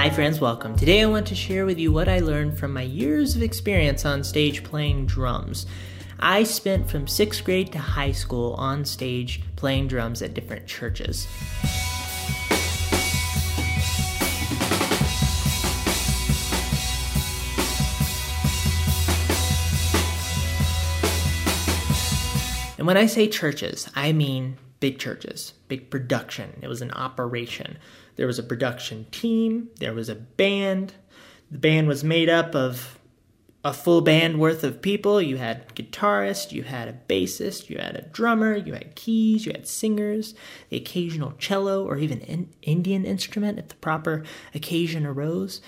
Hi, friends, welcome. Today I want to share with you what I learned from my years of experience on stage playing drums. I spent from sixth grade to high school on stage playing drums at different churches. And when I say churches, I mean big churches, big production. It was an operation. There was a production team, there was a band. The band was made up of a full band worth of people. You had guitarist, you had a bassist, you had a drummer, you had keys, you had singers, the occasional cello or even an Indian instrument if the proper occasion arose.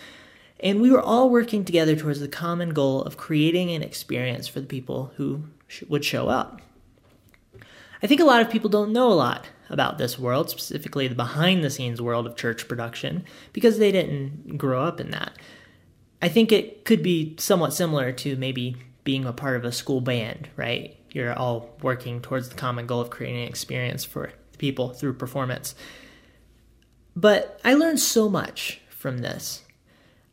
And we were all working together towards the common goal of creating an experience for the people who would show up. I think a lot of people don't know a lot about this world, specifically the behind the scenes world of church production, because they didn't grow up in that. I think it could be somewhat similar to maybe being a part of a school band, right? You're all working towards the common goal of creating an experience for people through performance. But I learned so much from this.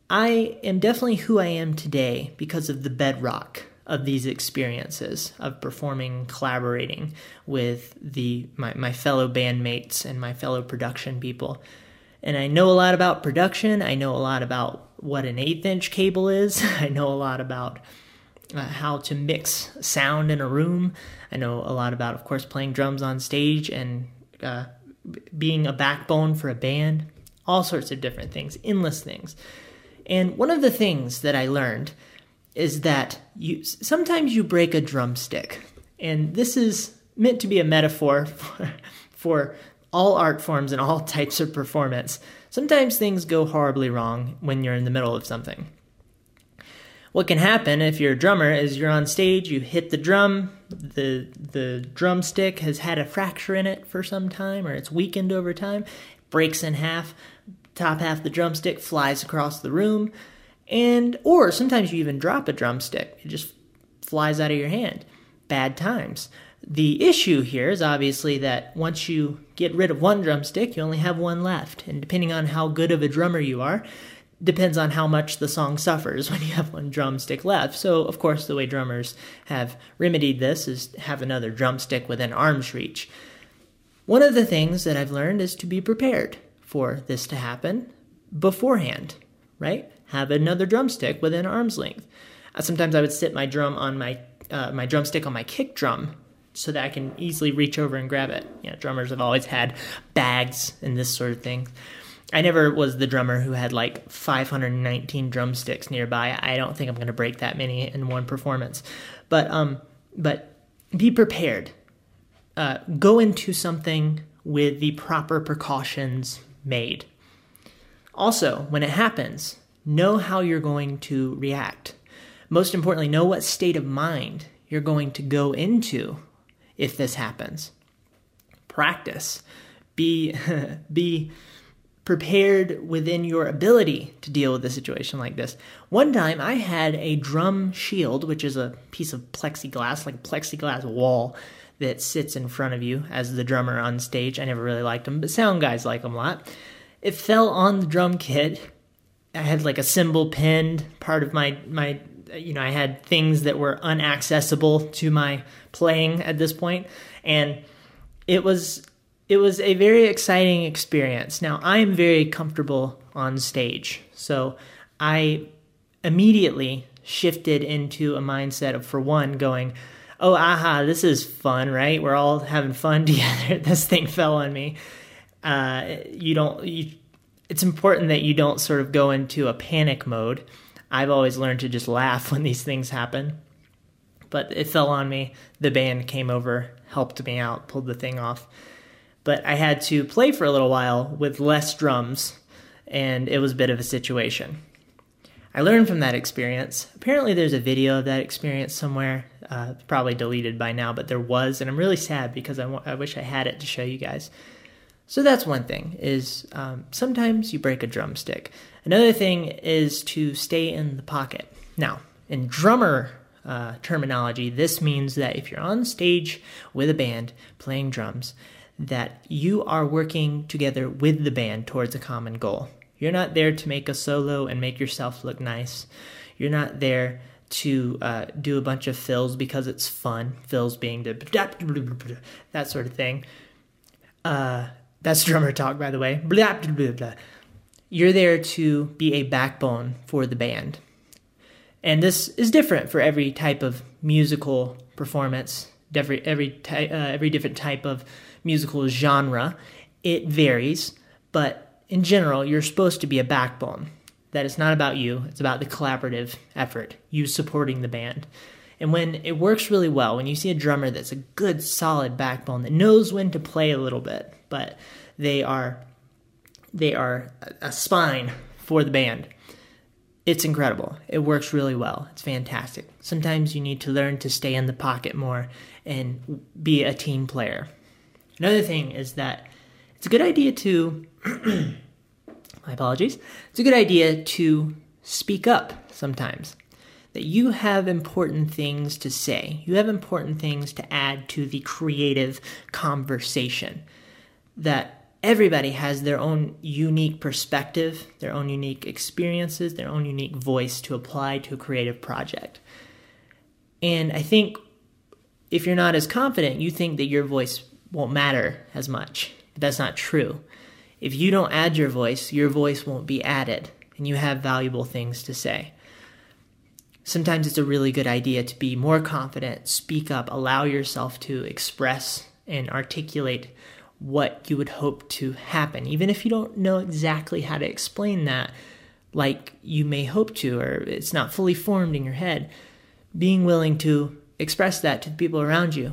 I am definitely who I am today because of the bedrock of these experiences of performing, collaborating with the my, my fellow bandmates and my fellow production people. And I know a lot about production. I know a lot about what an eighth inch cable is. I know a lot about uh, how to mix sound in a room. I know a lot about, of course, playing drums on stage and uh, being a backbone for a band. All sorts of different things, endless things. And one of the things that I learned is that you sometimes you break a drumstick, and this is meant to be a metaphor for, for all art forms and all types of performance. Sometimes things go horribly wrong when you're in the middle of something. What can happen if you're a drummer is you're on stage, you hit the drum, the the drumstick has had a fracture in it for some time or it's weakened over time, breaks in half, top half the drumstick flies across the room, and or sometimes you even drop a drumstick. It just flies out of your hand. Bad times. The issue here is obviously that once you get rid of one drumstick you only have one left. And depending on how good of a drummer you are depends on how much the song suffers when you have one drumstick left. So of course the way drummers have remedied this is have another drumstick within arm's reach. One of the things that i've learned is to be prepared for this to happen beforehand right have another drumstick within arm's length. Uh, sometimes I would sit my drum on my uh, my drumstick on my kick drum so that I can easily reach over and grab it. You know, drummers have always had bags and this sort of thing. I never was the drummer who had like 519 drumsticks nearby. I don't think I'm going to break that many in one performance. But um, but be prepared. Uh, go into something with the proper precautions made. Also, when it happens, know how you're going to react. Most importantly, know what state of mind you're going to go into if this happens. Practice. Be, be prepared within your ability to deal with a situation like this. One time I had a drum shield, which is a piece of plexiglass, like plexiglass wall that sits in front of you as the drummer on stage. I never really liked them, but sound guys like them a lot. It fell on the drum kit I had like a cymbal pinned part of my my you know I had things that were unaccessible to my playing at this point and it was it was a very exciting experience. Now I am very comfortable on stage. So I immediately shifted into a mindset of for one going oh aha this is fun right we're all having fun together this thing fell on me uh, you don't you it's important that you don't sort of go into a panic mode. I've always learned to just laugh when these things happen. But it fell on me. The band came over, helped me out, pulled the thing off. But I had to play for a little while with less drums, and it was a bit of a situation. I learned from that experience. Apparently, there's a video of that experience somewhere. Uh, probably deleted by now, but there was, and I'm really sad because I, w- I wish I had it to show you guys. So that's one thing is um, sometimes you break a drumstick. Another thing is to stay in the pocket. Now, in drummer uh, terminology, this means that if you're on stage with a band playing drums, that you are working together with the band towards a common goal. You're not there to make a solo and make yourself look nice. You're not there to uh, do a bunch of fills because it's fun. Fills being the that sort of thing. Uh, that's drummer talk, by the way. You're there to be a backbone for the band. And this is different for every type of musical performance, every every ty- uh, every different type of musical genre. It varies, but in general, you're supposed to be a backbone. That it's not about you; it's about the collaborative effort, you supporting the band. And when it works really well, when you see a drummer that's a good, solid backbone that knows when to play a little bit, but they are they are a spine for the band it's incredible. It works really well. It's fantastic. Sometimes you need to learn to stay in the pocket more and be a team player. Another thing is that it's a good idea to, my apologies, it's a good idea to speak up sometimes. That you have important things to say, you have important things to add to the creative conversation. That everybody has their own unique perspective, their own unique experiences, their own unique voice to apply to a creative project. And I think if you're not as confident, you think that your voice won't matter as much. That's not true. If you don't add your voice, your voice won't be added, and you have valuable things to say. Sometimes it's a really good idea to be more confident, speak up, allow yourself to express and articulate what you would hope to happen, even if you don't know exactly how to explain that like you may hope to, or it's not fully formed in your head. Being willing to express that to the people around you.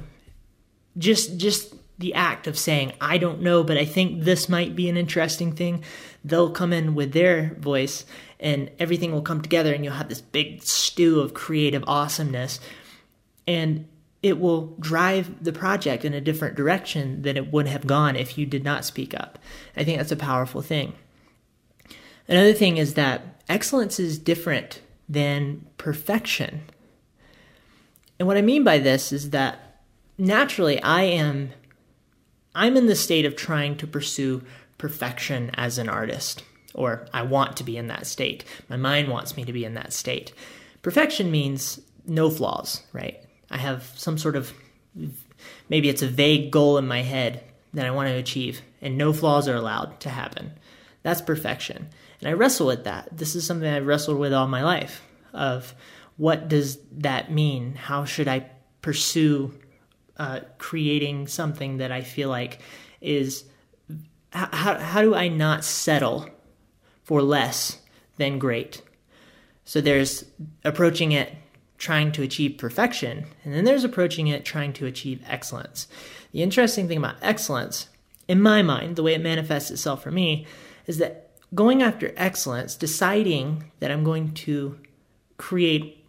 Just just the act of saying, I don't know, but I think this might be an interesting thing. They'll come in with their voice and everything will come together and you'll have this big stew of creative awesomeness. And it will drive the project in a different direction than it would have gone if you did not speak up. I think that's a powerful thing. Another thing is that excellence is different than perfection. And what I mean by this is that naturally I am I'm in the state of trying to pursue perfection as an artist or I want to be in that state. My mind wants me to be in that state. Perfection means no flaws, right? I have some sort of maybe it's a vague goal in my head that I want to achieve, and no flaws are allowed to happen. That's perfection. And I wrestle with that. This is something I've wrestled with all my life of what does that mean? How should I pursue uh, creating something that I feel like is how, how do I not settle for less than great? So there's approaching it trying to achieve perfection, and then there's approaching it trying to achieve excellence. The interesting thing about excellence, in my mind, the way it manifests itself for me, is that going after excellence, deciding that I'm going to create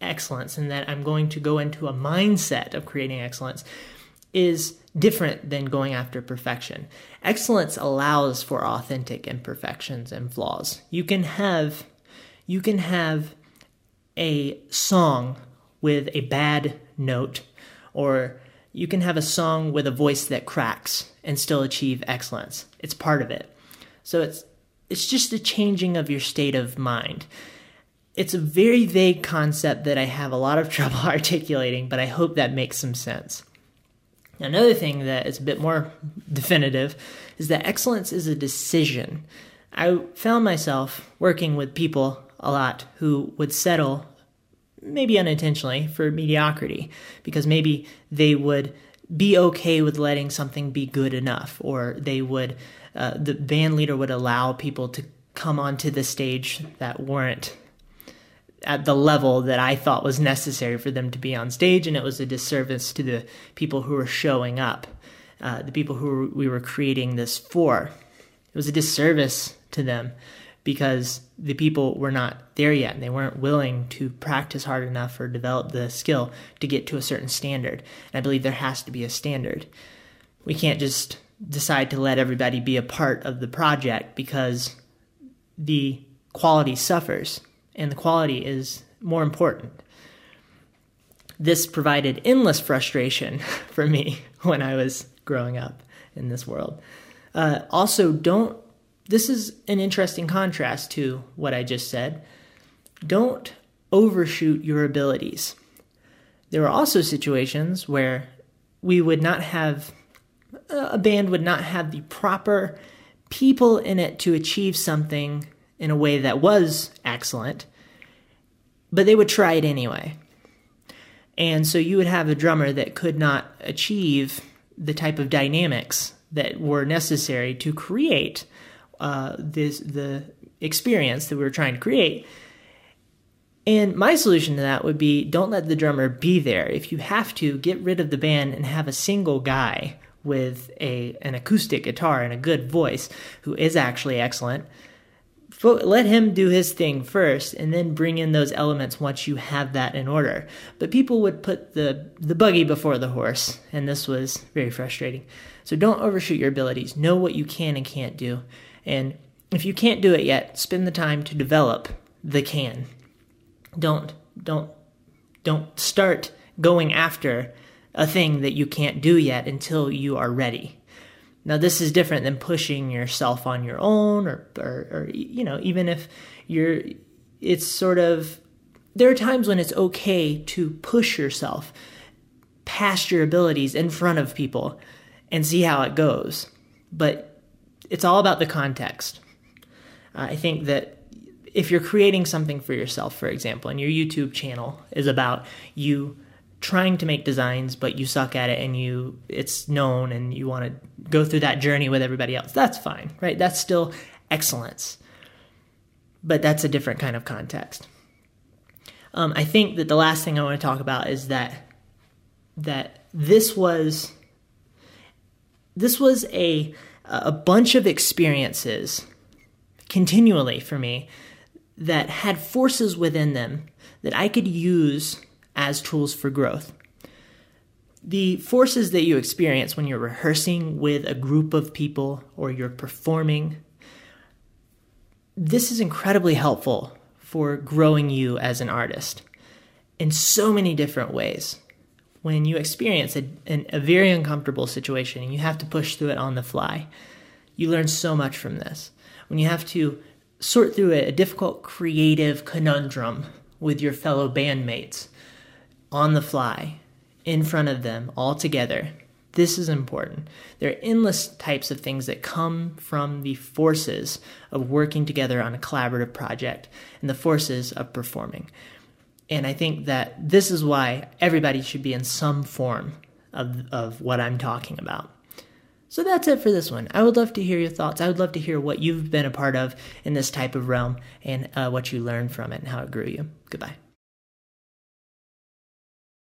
excellence and that I'm going to go into a mindset of creating excellence is different than going after perfection. Excellence allows for authentic imperfections and flaws. You can have you can have a song with a bad note, or you can have a song with a voice that cracks and still achieve excellence. It's part of it. So it's it's just a changing of your state of mind. It's a very vague concept that I have a lot of trouble articulating, but I hope that makes some sense. Another thing that is a bit more definitive is that excellence is a decision. I found myself working with people a lot who would settle, maybe unintentionally, for mediocrity because maybe they would be okay with letting something be good enough, or they would, uh, the band leader would allow people to come onto the stage that weren't at the level that I thought was necessary for them to be on stage, and it was a disservice to the people who were showing up, uh, the people who we were creating this for. It was a disservice to them because the people were not there yet and they weren't willing to practice hard enough or develop the skill to get to a certain standard. And I believe there has to be a standard. We can't just decide to let everybody be a part of the project because the quality suffers and the quality is more important. This provided endless frustration for me when I was growing up in this world. Uh, also, don't this is an interesting contrast to what I just said. Don't overshoot your abilities. There are also situations where we would not have, a band would not have the proper people in it to achieve something in a way that was excellent, but they would try it anyway. And so you would have a drummer that could not achieve the type of dynamics that were necessary to create uh, this the experience that we were trying to create. And my solution to that would be don't let the drummer be there. If you have to, get rid of the band and have a single guy with a an acoustic guitar and a good voice who is actually excellent. Let him do his thing first and then bring in those elements once you have that in order. But people would put the, the buggy before the horse, and this was very frustrating. So don't overshoot your abilities. Know what you can and can't do. And if you can't do it yet, spend the time to develop the can. Don't don't don't start going after a thing that you can't do yet until you are ready. Now this is different than pushing yourself on your own or or, or you know, even if you're it's sort of there are times when it's okay to push yourself past your abilities in front of people and see how it goes. But it's all about the context. Uh, I think that if you're creating something for yourself, for example, and your YouTube channel is about you trying to make designs but you suck at it and you it's known and you want to go through that journey with everybody else. That's fine right? That's still excellence. But that's a different kind of context. Um, i think that the last thing i want to talk about is that that this was this was a a bunch of experiences continually for me that had forces within them that I could use as tools for growth. The forces that you experience when you're rehearsing with a group of people or you're performing, this is incredibly helpful for growing you as an artist in so many different ways when you experience a, a very uncomfortable situation and you have to push through it on the fly. You learn so much from this. When you have to sort through a difficult creative conundrum with your fellow bandmates on the fly, in front of them, all together, this is important. There are endless types of things that come from the forces of working together on a collaborative project and the forces of performing. And I think that this is why everybody should be in some form of, of what I'm talking about. So that's it for this one. I would love to hear your thoughts. I would love to hear what you've been a part of in this type of realm and uh, what you learned from it and how it grew you. Goodbye.